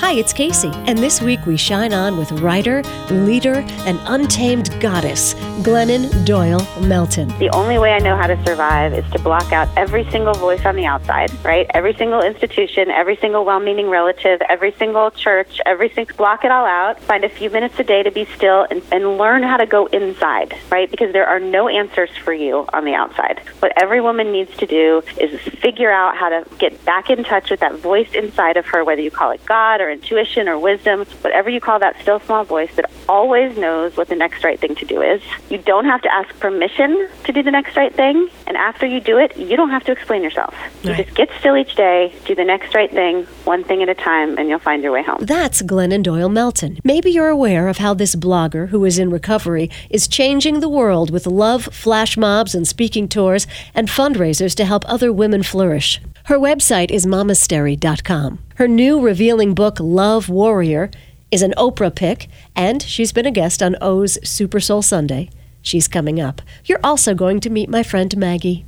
Hi, it's Kacey, and this week we shine on with writer, leader, and untamed goddess, Glennon Doyle Melton. The only way I know how to survive is to block out every single voice on the outside, right? Every single institution, every single well meaning relative, every single church, every single block it all out. Find a few minutes a day to be still and, and learn how to go inside, right? Because there are no answers for you on the outside. What every woman needs to do is figure out how to get back in touch with that voice inside of her, whether you call it God or intuition or wisdom, whatever you call that still small voice that always knows what the next right thing to do is. You don't have to ask permission to do the next right thing, and after you do it, you don't have to explain yourself. You Right. just get still each day, do the next right thing, one thing at a time, and you'll find your way home. That's Glennon Doyle Melton. Maybe you're aware of how this blogger, who is in recovery, is changing the world with love flash mobs and speaking tours and fundraisers to help other women flourish. Her website is momastery.com. Her new revealing book, Love Warrior, is an Oprah pick, and she's been a guest on O's Super Soul Sunday. She's coming up. You're also going to meet my friend Maggie.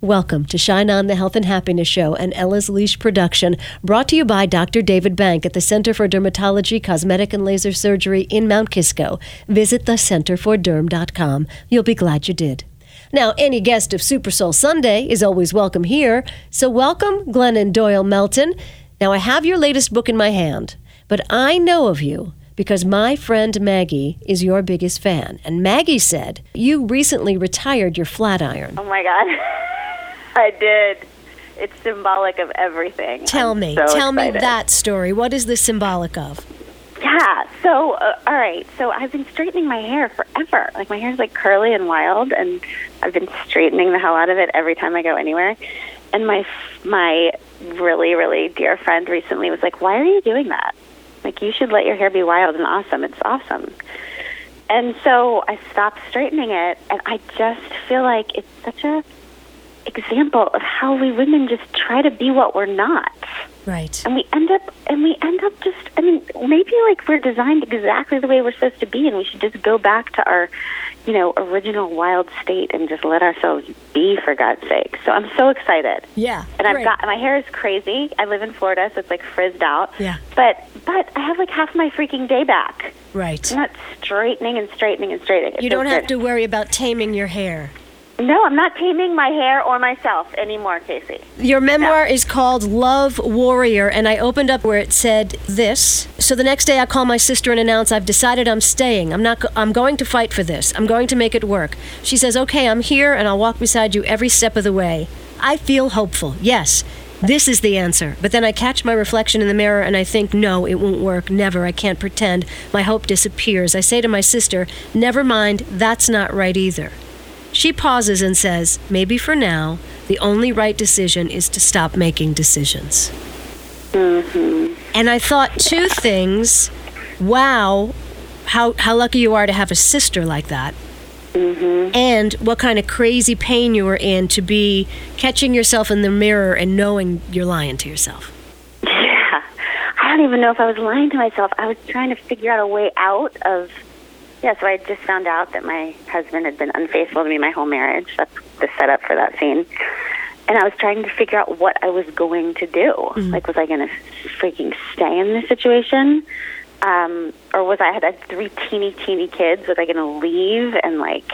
Welcome to Shine On the Health and Happiness Show, an Ella's Leash production, brought to you by Dr. David Bank at the Center for Dermatology, Cosmetic, and Laser Surgery in Mount Kisco. Visit thecenterforderm.com. You'll be glad you did. Now, any guest of Super Soul Sunday is always welcome here, so welcome, Glennon Doyle Melton. Now, I have your latest book in my hand, but I know of you because my friend Maggie is your biggest fan. And Maggie said you recently retired your flat iron. Oh my God. I did. It's symbolic of everything. Tell I'm me, so tell me that story. What is this symbolic of? Yeah. So, uh, all right. So I've been straightening my hair forever. Like my hair's like curly and wild, and I've been straightening the hell out of it every time I go anywhere. And my my really really dear friend recently was like, "Why are you doing that? Like you should let your hair be wild and awesome. It's awesome." And so I stopped straightening it, and I just feel like it's such a example of how we women just try to be what we're not Right. and we end up and we end up just i mean maybe like we're designed exactly the way we're supposed to be and we should just go back to our you know original wild state and just let ourselves be for god's sake so i'm so excited Yeah. and i've great. got my hair is crazy i live in florida so it's like frizzed out Yeah. but but i have like half my freaking day back Right. i'm not straightening and straightening and straightening It You don't have good. to worry about taming your hair. No i'm not taming my hair or myself anymore kacey Your memoir is called Love Warrior, and I opened up where it said this. So the next day, I call my sister and announce I've decided I'm staying. I'm not. Go- I'm going to fight for this. I'm going to make it work. She says, "Okay, I'm here, and I'll walk beside you every step of the way." I feel hopeful. Yes. This is the answer. But then I catch my reflection in the mirror and I think, no, it won't work. Never. I can't pretend. My hope disappears. I say to my sister, never mind, that's not right either. She pauses and says, Maybe for now, the only right decision is to stop making decisions. Mhm. And I thought two things. Wow, how, how lucky you are to have a sister like that. Mhm. And what kind of crazy pain you were in to be catching yourself in the mirror and knowing you're lying to yourself. Yeah. I don't even know if I was lying to myself. I was trying to figure out a way out of. Yeah, so I just found out that my husband had been unfaithful to me my whole marriage. That's the setup for that scene. And I was trying to figure out what I was going to do. Like, was I going to freaking stay in this situation? Um, or was I had I had three teeny, teeny kids? Was I going to leave and, like,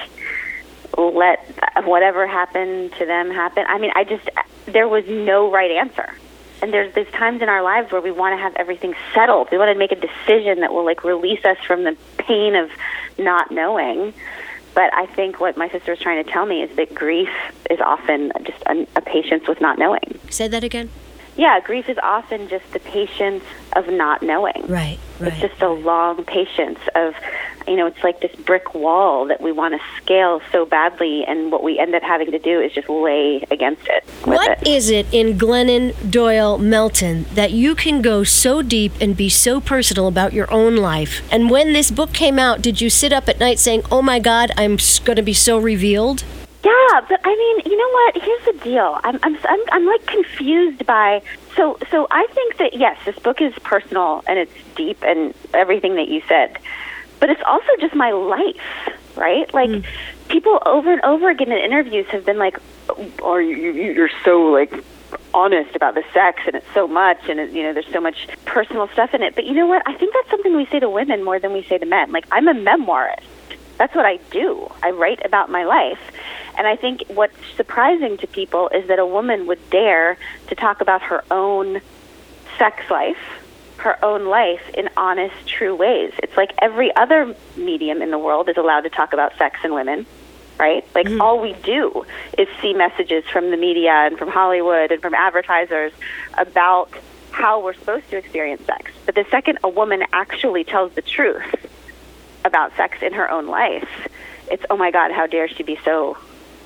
let whatever happened to them happen. I mean, I just there was no right answer. And there's there's times in our lives where we want to have everything settled. We want to make a decision that will like release us from the pain of not knowing. But I think what my sister was trying to tell me is that grief is often just a, a patience with not knowing. Say that again? Yeah, grief is often just the patience of not knowing. Right, It's just a long patience of, you know, it's like this brick wall that we want to scale so badly, and what we end up having to do is just lay against it. What it. is it in Glennon Doyle Melton that you can go so deep and be so personal about your own life? And when this book came out, did you sit up at night saying, "Oh my God, I'm going to be so revealed"? Yeah, but I mean, you know what? Here's the deal. I'm, I'm, I'm, I'm like confused by. So, so I think that yes, this book is personal and it's deep and everything that you said, but it's also just my life, right? Like, hmm. people over and over again in interviews have been like, oh, "Are you? you- You're so like honest about the sex and it's so much and it, you know there's so much personal stuff in it but you know what i think that's something we say to women more than we say to men like i'm a memoirist that's what i do i write about my life and i think what's surprising to people is that a woman would dare to talk about her own sex life her own life in honest true ways it's like every other medium in the world is allowed to talk about sex and women right? Like mm-hmm. all we do is see messages from the media and from Hollywood and from advertisers about how we're supposed to experience sex. But the second a woman actually tells the truth about sex in her own life, it's oh my god, how dare she be so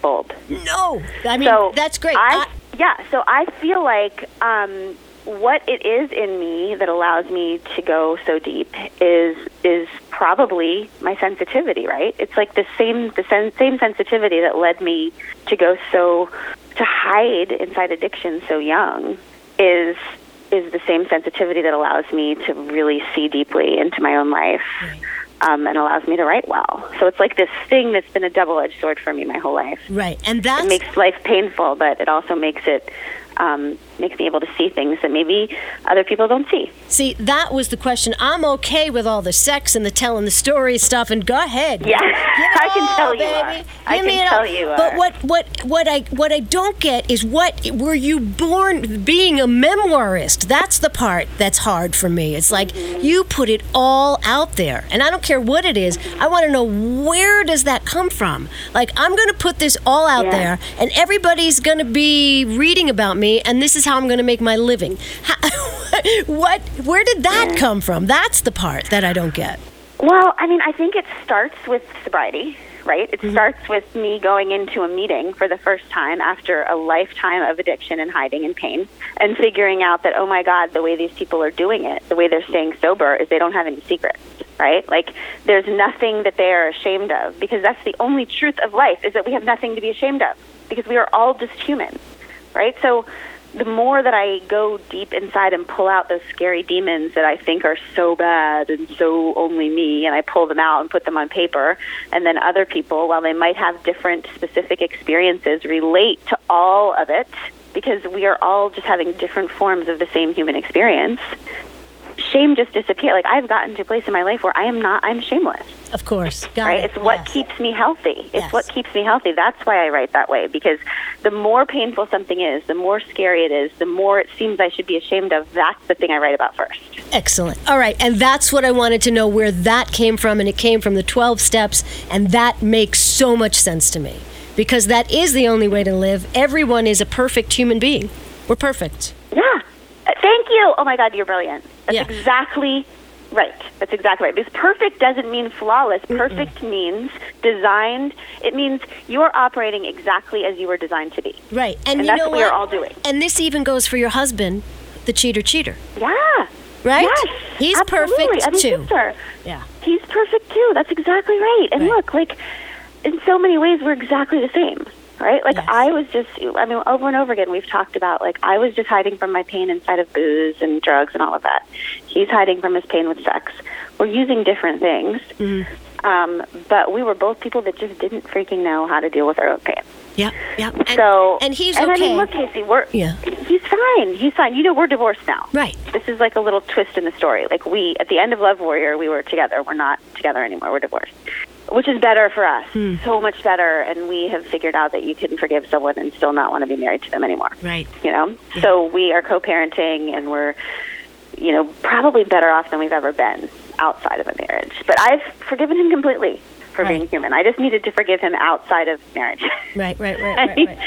bold? No, I mean so that's great. I, I, yeah, so I feel like um, what it is in me that allows me to go so deep is is probably my sensitivity, right? It's like the same the sen- same sensitivity that led me to go so to hide inside addiction so young is is the same sensitivity that allows me to really see deeply into my own life. Um, and allows me to write well. So it's like this thing that's been a double-edged sword for me my whole life. Right, and that makes life painful, but it also makes it um, makes me able to see things that maybe other people don't see. See, that was the question. I'm okay with all the sex and the telling the story stuff, and go ahead. Yeah, I can all, tell you baby. are. I Give can tell you But what, what, what I, what I don't get is what were you born being a memoirist? That's the part that's hard for me. It's like mm-hmm. you put it all out there, and I don't care what it is. I want to know where does that come from. Like I'm going to put this all out yeah. there, and everybody's going to be reading about me, and this is how I'm going to make my living. How, what? Where did that come from? That's the part that I don't get. Well, I mean, I think it starts with sobriety, right? It mm-hmm. starts with me going into a meeting for the first time after a lifetime of addiction and hiding and pain and figuring out that, oh my God, the way these people are doing it, the way they're staying sober, is they don't have any secrets, right? Like, there's nothing that they are ashamed of because that's the only truth of life is that we have nothing to be ashamed of because we are all just human, right? So, the more that I go deep inside and pull out those scary demons that I think are so bad and so only me, and I pull them out and put them on paper, and then other people, while they might have different specific experiences, relate to all of it because we are all just having different forms of the same human experience shame just disappear. Like I've gotten to a place in my life where I am not. I'm shameless. Of course, Got right. It. It's what yes. keeps me healthy. It's yes. what keeps me healthy. That's why I write that way because the more painful something is, the more scary it is, the more it seems I should be ashamed of. That's the thing I write about first. Excellent. All right, and that's what I wanted to know where that came from, and it came from the 12 steps, and that makes so much sense to me because that is the only way to live. Everyone is a perfect human being. We're perfect. Yeah. Thank you. Oh my God, you're brilliant. That's yeah. exactly right. That's exactly right. Because perfect doesn't mean flawless. Perfect Mm-mm. means designed. It means you're operating exactly as you were designed to be. Right. And, and that's what, what we're all doing. And this even goes for your husband, the cheater cheater. Yeah. Right? Yes, He's absolutely. perfect I mean, too. Sister, yeah. He's perfect too. That's exactly right. And right. look, like in so many ways we're exactly the same right? Like yes. I was just, I mean, over and over again, we've talked about like I was just hiding from my pain inside of booze and drugs and all of that. He's hiding from his pain with sex. We're using different things, mm-hmm. um, but we were both people that just didn't freaking know how to deal with our own pain. Yeah, yeah. And, so, and he's and okay. I mean, look, Kacey, we're yeah. He's fine. He's fine. You know, we're divorced now. Right. This is like a little twist in the story. Like we, at the end of Love Warrior, we were together. We're not together anymore. We're divorced which is better for us, hmm. so much better. And we have figured out that you can forgive someone and still not want to be married to them anymore. Right. You know, yeah. so we are co-parenting, and we're, you know, probably better off than we've ever been outside of a marriage. But I've forgiven him completely for right. being human. I just needed to forgive him outside of marriage. Right, right, right, right. right.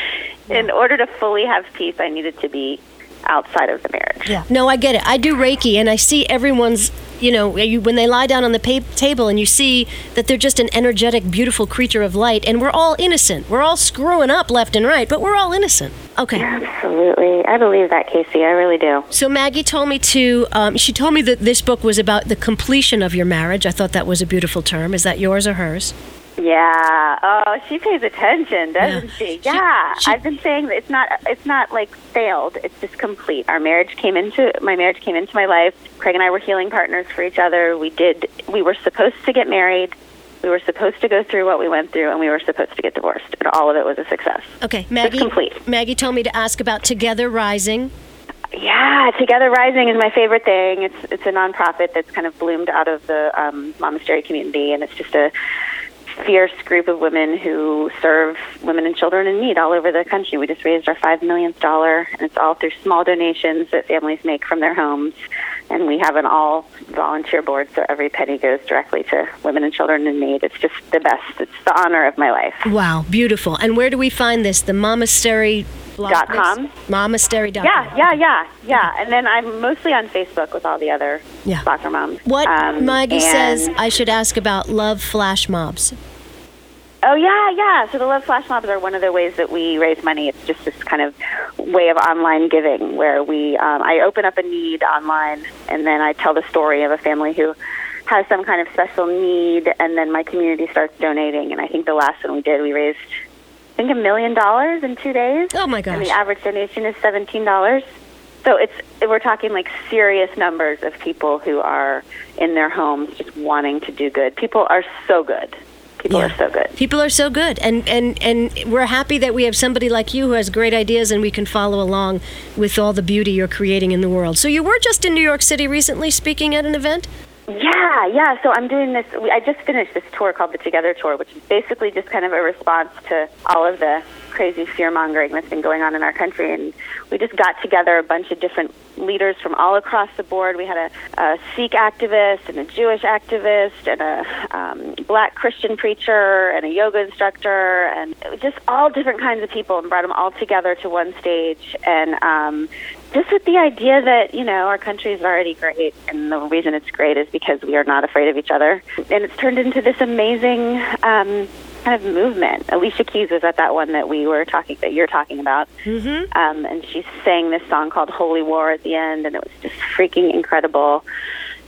Yeah. In order to fully have peace, I needed to be outside of the marriage. Yeah. No, I get it. I do Reiki, and I see everyone's, you know, you, when they lie down on the pa- table and you see that they're just an energetic, beautiful creature of light, and we're all innocent. We're all screwing up left and right, but we're all innocent. Okay. Absolutely. I believe that, Kacey. I really do. So Maggie told me to, um, she told me that this book was about the completion of your marriage. I thought that was a beautiful term. Is that yours or hers? Yeah. Oh, she pays attention, doesn't yeah. she? Yeah. She, she, I've been saying that it's not it's not like failed. It's just complete. Our marriage came into my marriage came into my life. Craig and I were healing partners for each other. We did we were supposed to get married We were supposed to go through what we went through, and we were supposed to get divorced, and all of it was a success. Okay, Maggie. complete. Maggie told me to ask about Together Rising. Yeah, Together Rising is my favorite thing. It's it's a nonprofit that's kind of bloomed out of the um, Momastery community, and it's just a fierce group of women who serve women and children in need all over the country. We just raised our five millionth dollar, and it's all through small donations that families make from their homes. And we have an all volunteer board, so every penny goes directly to women and children in need. It's just the best. It's the honor of my life. Wow, beautiful. And where do we find this? The Momastery dot com. Momastery dot Yeah, yeah, yeah, yeah. And then I'm mostly on Facebook with all the other Yeah. soccer moms. What Um, Maggie says I should ask about love flash mobs. Oh yeah, yeah. So the Love Flash Mobs are one of the ways that we raise money. It's just this kind of way of online giving where we um, I open up a need online and then I tell the story of a family who has some kind of special need and then my community starts donating and I think the last one we did we raised I think a million dollars in two days. Oh my gosh! And the average donation is seventeen dollars. So it's we're talking like serious numbers of people who are in their homes just wanting to do good. People are so good. People Yeah. are so good. People are so good, and, and, and we're happy that we have somebody like you who has great ideas and we can follow along with all the beauty you're creating in the world. So, you were just in New York City recently speaking at an event? Yeah, yeah. So I'm doing this. I just finished this tour called the Together Tour, which is basically just kind of a response to all of the crazy fear mongering that's been going on in our country. And we just got together a bunch of different leaders from all across the board. We had a, a Sikh activist and a Jewish activist and a um, black Christian preacher and a yoga instructor and just all different kinds of people and brought them all together to one stage. And um, just with the idea that you know our country is already great, and the reason it's great is because we are not afraid of each other, and it's turned into this amazing um, kind of movement. Alicia Keys was at that one that we were talking that you're talking about, Mm-hmm. um, and she sang this song called "Holy War" at the end, and it was just freaking incredible.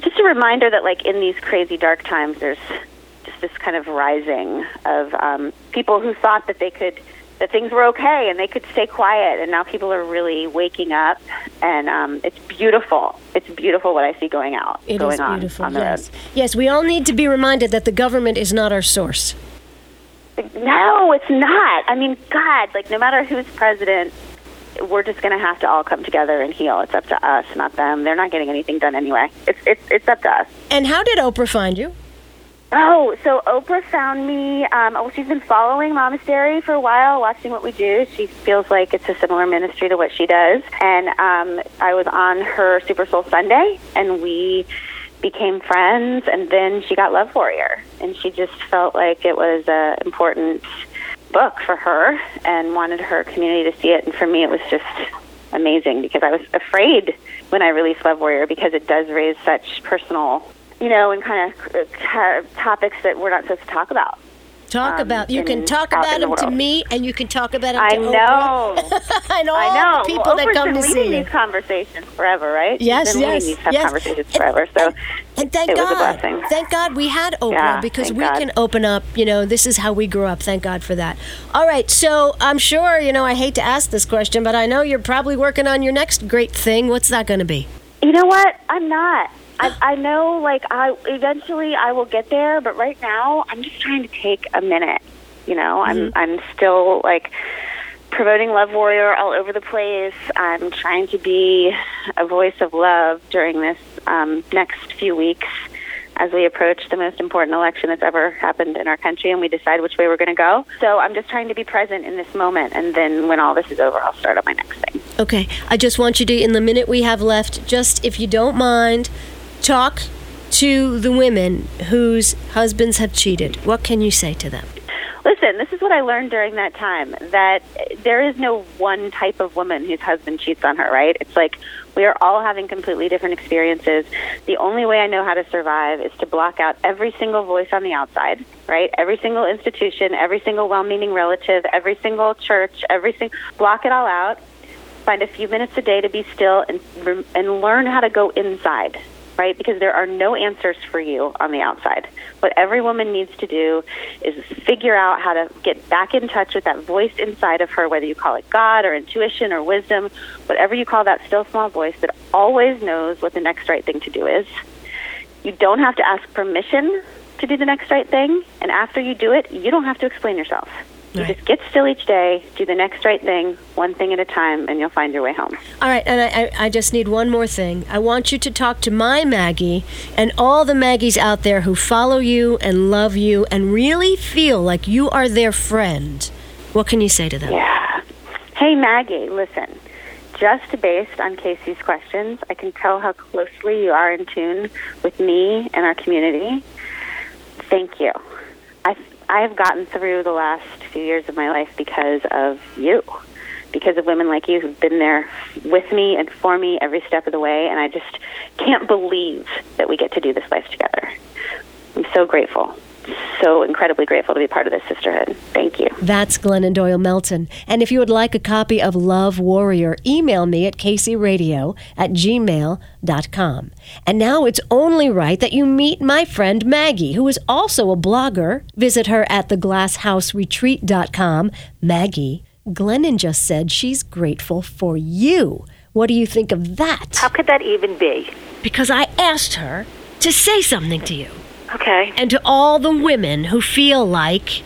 Just a reminder that, like in these crazy dark times, there's just this kind of rising of um, people who thought that they could that things were okay and they could stay quiet and now people are really waking up and um, it's beautiful it's beautiful what i see going out It is going on beautiful. on the yes. Yes, we all need to be reminded that the government is not our source. no it's not i mean god like no matter who's president we're just going to have to all come together and heal it's up to us not them they're not getting anything done anyway it's it's it's up to us And how did Oprah find you? Oh, so Oprah found me. Um, oh, she's been following Momastery for a while, watching what we do. She feels like it's a similar ministry to what she does. And um, I was on her Super Soul Sunday, and we became friends. And then she got Love Warrior, and she just felt like it was a important book for her, and wanted her community to see it. And for me, it was just amazing because I was afraid when I released Love Warrior because it does raise such personal you know, and kind of uh, topics that we're not supposed to talk about. Talk Um, about you can talk about the them to me, and you can talk about them I to know. Oprah. and all I know. the people well, that Oprah's come been to leading see you. these conversations forever, right? Yes, She's been yes, these yes. conversations forever. So And thank it was a God, blessing. thank God we had Oprah Yeah, because we God. can open up. You know, this is how we grew up. Thank God for that. All right, so I'm sure you know. I hate to ask this question, but I know you're probably working on your next great thing. What's that going to be? You know what? I'm not. I, I know, like, I eventually I will get there, but right now I'm just trying to take a minute. You know, I'm I'm still like promoting Love Warrior all over the place. I'm trying to be a voice of love during this um, next few weeks as we approach the most important election that's ever happened in our country and we decide which way we're going to go. So I'm just trying to be present in this moment, and then when all this is over, I'll start on my next thing. Okay, I just want you to, in the minute we have left, just if you don't mind, talk to the women whose husbands have cheated. What can you say to them? Listen, this is what I learned during that time that there is no one type of woman whose husband cheats on her, right? It's like we are all having completely different experiences. The only way I know how to survive is to block out every single voice on the outside, right? Every single institution, every single well meaning relative, every single church, every single block it all out. Find a few minutes a day to be still and and learn how to go inside right? Because there are no answers for you on the outside. What every woman needs to do is figure out how to get back in touch with that voice inside of her, whether you call it God or intuition or wisdom, whatever you call that still small voice that always knows what the next right thing to do is. You don't have to ask permission to do the next right thing, and after you do it, you don't have to explain yourself. You Right. just get still each day, do the next right thing, one thing at a time, and you'll find your way home. All right, and I, I, I just need one more thing. I want you to talk to my Maggie and all the Maggies out there who follow you and love you and really feel like you are their friend. What can you say to them? Yeah. Hey, Maggie, listen. Just based on Kacey's questions, I can tell how closely you are in tune with me and our community. Thank you. I have gotten through the last few years of my life because of you, because of women like you who've been there with me and for me every step of the way, and I just can't believe that we get to do this life together. I'm so grateful, so incredibly grateful to be part of this sisterhood. Thank you. That's Glennon Doyle Melton. And if you would like a copy of Love Warrior, email me at kaceyradio at gmail.com. And now it's only right that you meet my friend Maggie, who is also a blogger. Visit her at theglasshouseretreat.com. Maggie, Glennon just said she's grateful for you. What do you think of that? How could that even be? Because I asked her to say something to you Okay. and to all the women who feel like,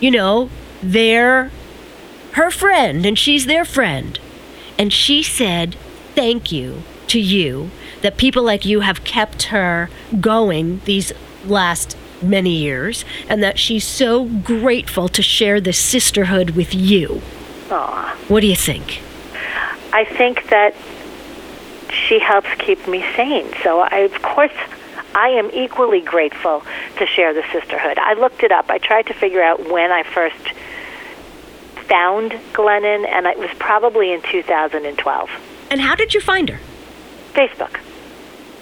you know, they're her friend and she's their friend. And she said, Thank you to you that people like you have kept her going these last many years and that she's so grateful to share this sisterhood with you. Aw. What do you think? I think that she helps keep me sane. So I, of course, I am equally grateful to share the sisterhood. I looked it up. I tried to figure out when I first found Glennon, and it was probably in 2012. And how did you find her? Facebook.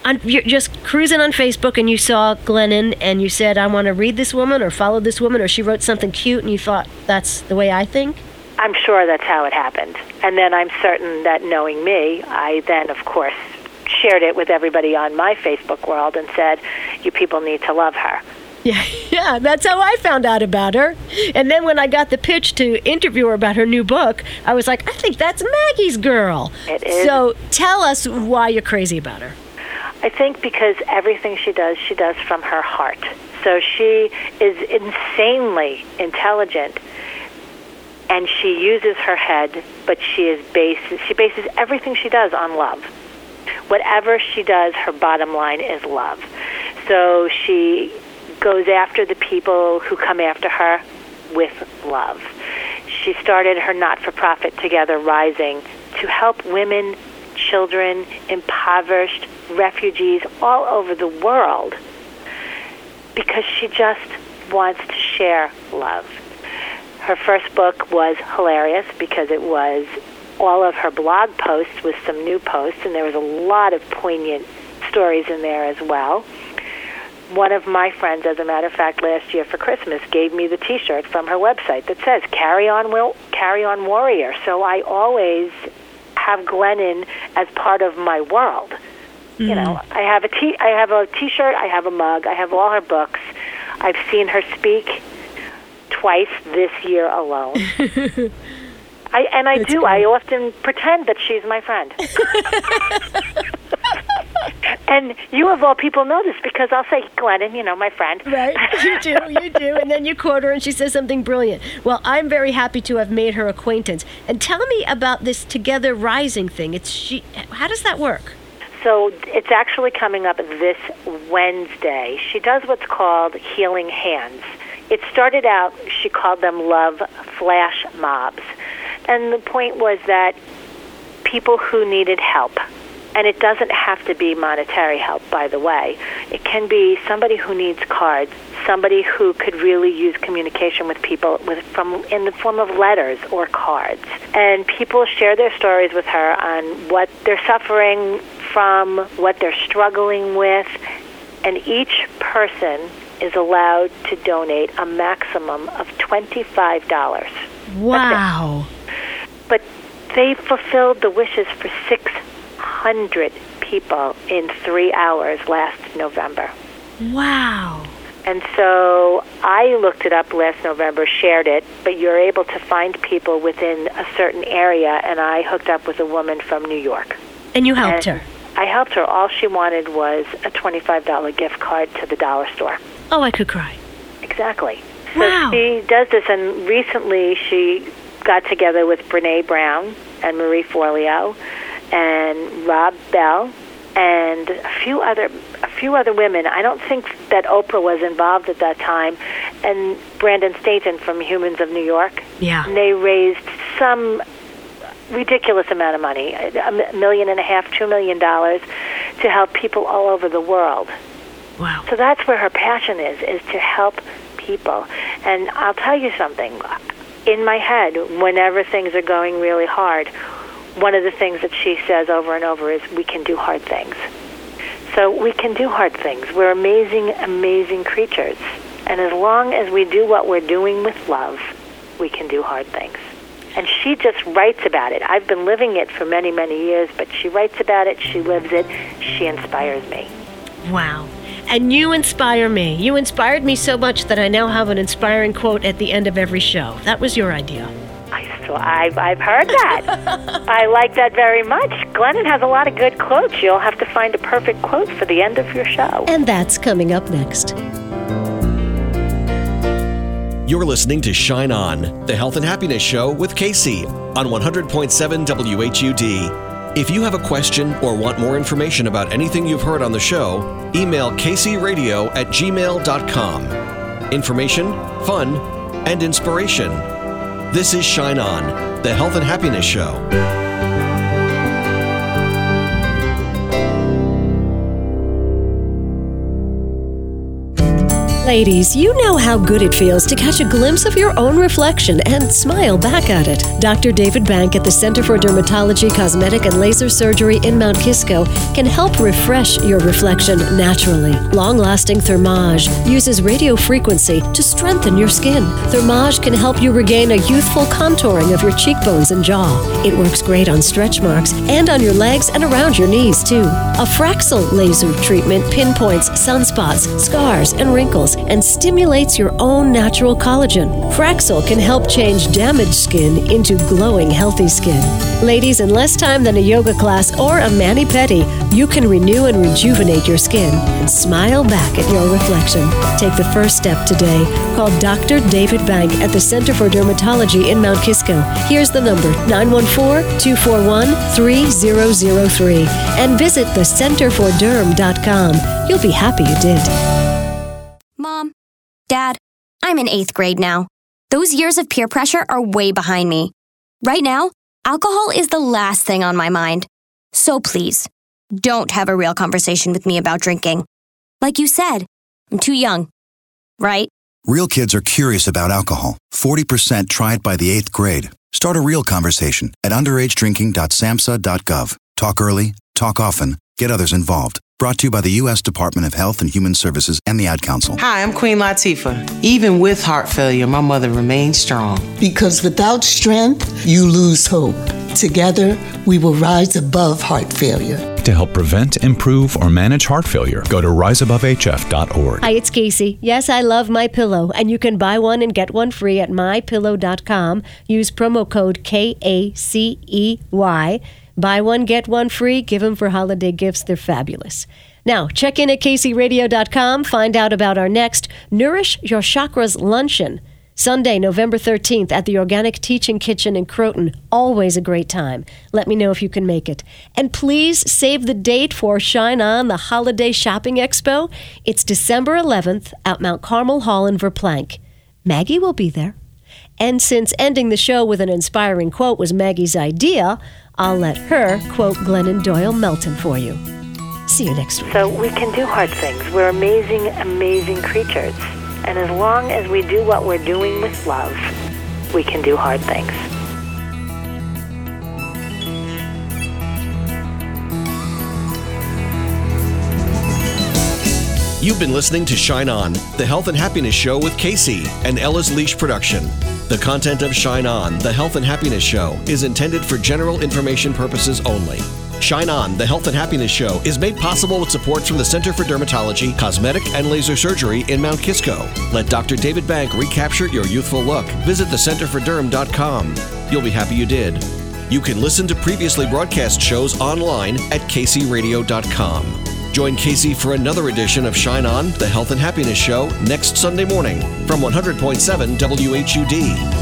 on, you're just cruising on Facebook and you saw Glennon and you said, I want to read this woman or follow this woman, or she wrote something cute and you thought, that's the way I think? I'm sure that's how it happened. And then I'm certain that knowing me, I then, of course, shared it with everybody on my Facebook world and said, you people need to love her. Yeah, yeah, that's how I found out about her. And then when I got the pitch to interview her about her new book, I was like, I think that's Maggie's girl. It is. So tell us why you're crazy about her. I think because everything she does, she does from her heart. So she is insanely intelligent and she uses her head, but she is based, she bases everything she does on love. Whatever she does, her bottom line is love. So she goes after the people who come after her with love. She started her not-for-profit Together Rising to help women, children, impoverished, refugees all over the world because she just wants to share love. Her first book was hilarious because it was all of her blog posts with some new posts, and there was a lot of poignant stories in there as well. One of my friends, as a matter of fact, last year for Christmas, gave me the T-shirt from her website that says "Carry on, will carry on, warrior." So I always have Glennon as part of my world. You hmm. know, I have a t I have a T-shirt, I have a mug, I have all her books. I've seen her speak twice this year alone. I and I do. I often pretend that she's my friend. and you of all people know this because I'll say, Glennon, you know, my friend. Right, you do, you do. And then you quote her and she says something brilliant. Well, I'm very happy to have made her acquaintance. And tell me about this Together Rising thing. It's she. How does that work? So it's actually coming up this Wednesday. She does what's called healing hands. It started out, she called them love flash mobs. And the point was that people who needed help, and it doesn't have to be monetary help, by the way. It can be somebody who needs cards, somebody who could really use communication with people with, from in the form of letters or cards. And people share their stories with her on what they're suffering from, what they're struggling with, and each person is allowed to donate a maximum of $25. Wow. But they fulfilled the wishes for 600 people in three hours last November. Wow. And so I looked it up last November, shared it, but you're able to find people within a certain area, and I hooked up with a woman from New York. And you helped And her. I helped her. All she wanted was a $25 gift card to the dollar store. Oh, I could cry. Exactly. So Wow. she does this, and recently she got together with Brene Brown and Marie Forleo and Rob Bell and a few other a few other women. I don't think that Oprah was involved at that time, and Brandon Stanton from Humans of New York. Yeah. And they raised some ridiculous amount of money, a million and a half, two million dollars, to help people all over the world. Wow. So that's where her passion is, is to help people. And I'll tell you something. In my head, whenever things are going really hard, one of the things that she says over and over is, we can do hard things. So we can do hard things. We're amazing, amazing creatures. And as long as we do what we're doing with love, we can do hard things. And she just writes about it. I've been living it for many, many years, but she writes about it, she lives it, she inspires me. Wow. And you inspire me. You inspired me so much that I now have an inspiring quote at the end of every show. That was your idea. I so I've I've heard that. I like that very much. Glennon has a lot of good quotes. You'll have to find a perfect quote for the end of your show. And that's coming up next. You're listening to Shine On, the health and happiness show with Kacey on 100.7 WHUD. If you have a question or want more information about anything you've heard on the show, email kaceyradio at gmail.com. Information, fun, and inspiration. This is Shine On, the health and happiness show. Ladies, you know how good it feels to catch a glimpse of your own reflection and smile back at it. Dr. David Bank at the Center for Dermatology, Cosmetic, and Laser Surgery in Mount Kisco can help refresh your reflection naturally. Long lasting Thermage uses radio frequency to strengthen your skin. Thermage can help you regain a youthful contouring of your cheekbones and jaw. It works great on stretch marks and on your legs and around your knees, too. A Fraxel laser treatment pinpoints sunspots, scars, and wrinkles and stimulates your own natural collagen. Fraxel can help change damaged skin into glowing, healthy skin. Ladies, in less time than a yoga class or a mani pedi, you can renew and rejuvenate your skin and smile back at your reflection. Take the first step today. Call Dr. David Bank at the Center for Dermatology in Mount Kisco. Here's the number 914 241 3003 and visit thecenterforderm.com. You'll be happy you did. Mom, Dad, I'm in eighth grade now. Those years of peer pressure are way behind me. Right now, alcohol is the last thing on my mind. So please, don't have a real conversation with me about drinking. Like you said, I'm too young. Right? Real kids are curious about alcohol. 40% try it by the eighth grade. Start a real conversation at underagedrinking.samhsa.gov. Talk early, talk often, get others involved. Brought to you by the U.S. Department of Health and Human Services and the Ad Council. Hi, I'm Queen Latifah. Even with heart failure, my mother remained strong. Because without strength, you lose hope. Together, we will rise above heart failure. To help prevent, improve, or manage heart failure, go to riseabovehf.org. Hi, it's Kacey. Yes, I love my pillow, and you can buy one and get one free at mypillow.com. Use promo code K A C E Y. Buy one, get one free. Give them for holiday gifts. They're fabulous. Now, check in at kaceyradio.com. Find out about our next Nourish Your Chakras luncheon. Sunday, November 13th at the Organic Teaching Kitchen in Croton. Always a great time. Let me know if you can make it. And please save the date for Shine On, the Holiday Shopping Expo. It's December 11th at Mount Carmel Hall in Verplanck. Maggie will be there. And since ending the show with an inspiring quote was Maggie's idea, I'll let her quote Glennon Doyle Melton for you. See you next week. So we can do hard things. We're amazing, amazing creatures. And as long as we do what we're doing with love, we can do hard things. You've been listening to Shine On, the health and happiness show with Kacey, and Ella's Leash production. The content of Shine On, the health and happiness show, is intended for general information purposes only. Shine On, the health and happiness show, is made possible with support from the Center for Dermatology, Cosmetic, and Laser Surgery in Mount Kisco. Let Dr. David Bank recapture your youthful look. Visit thecenterforderm.com. You'll be happy you did. You can listen to previously broadcast shows online at kaceyradio.com. Join Kacey for another edition of Shine On, the Health and Happiness Show, next Sunday morning from 100.7 WHUD.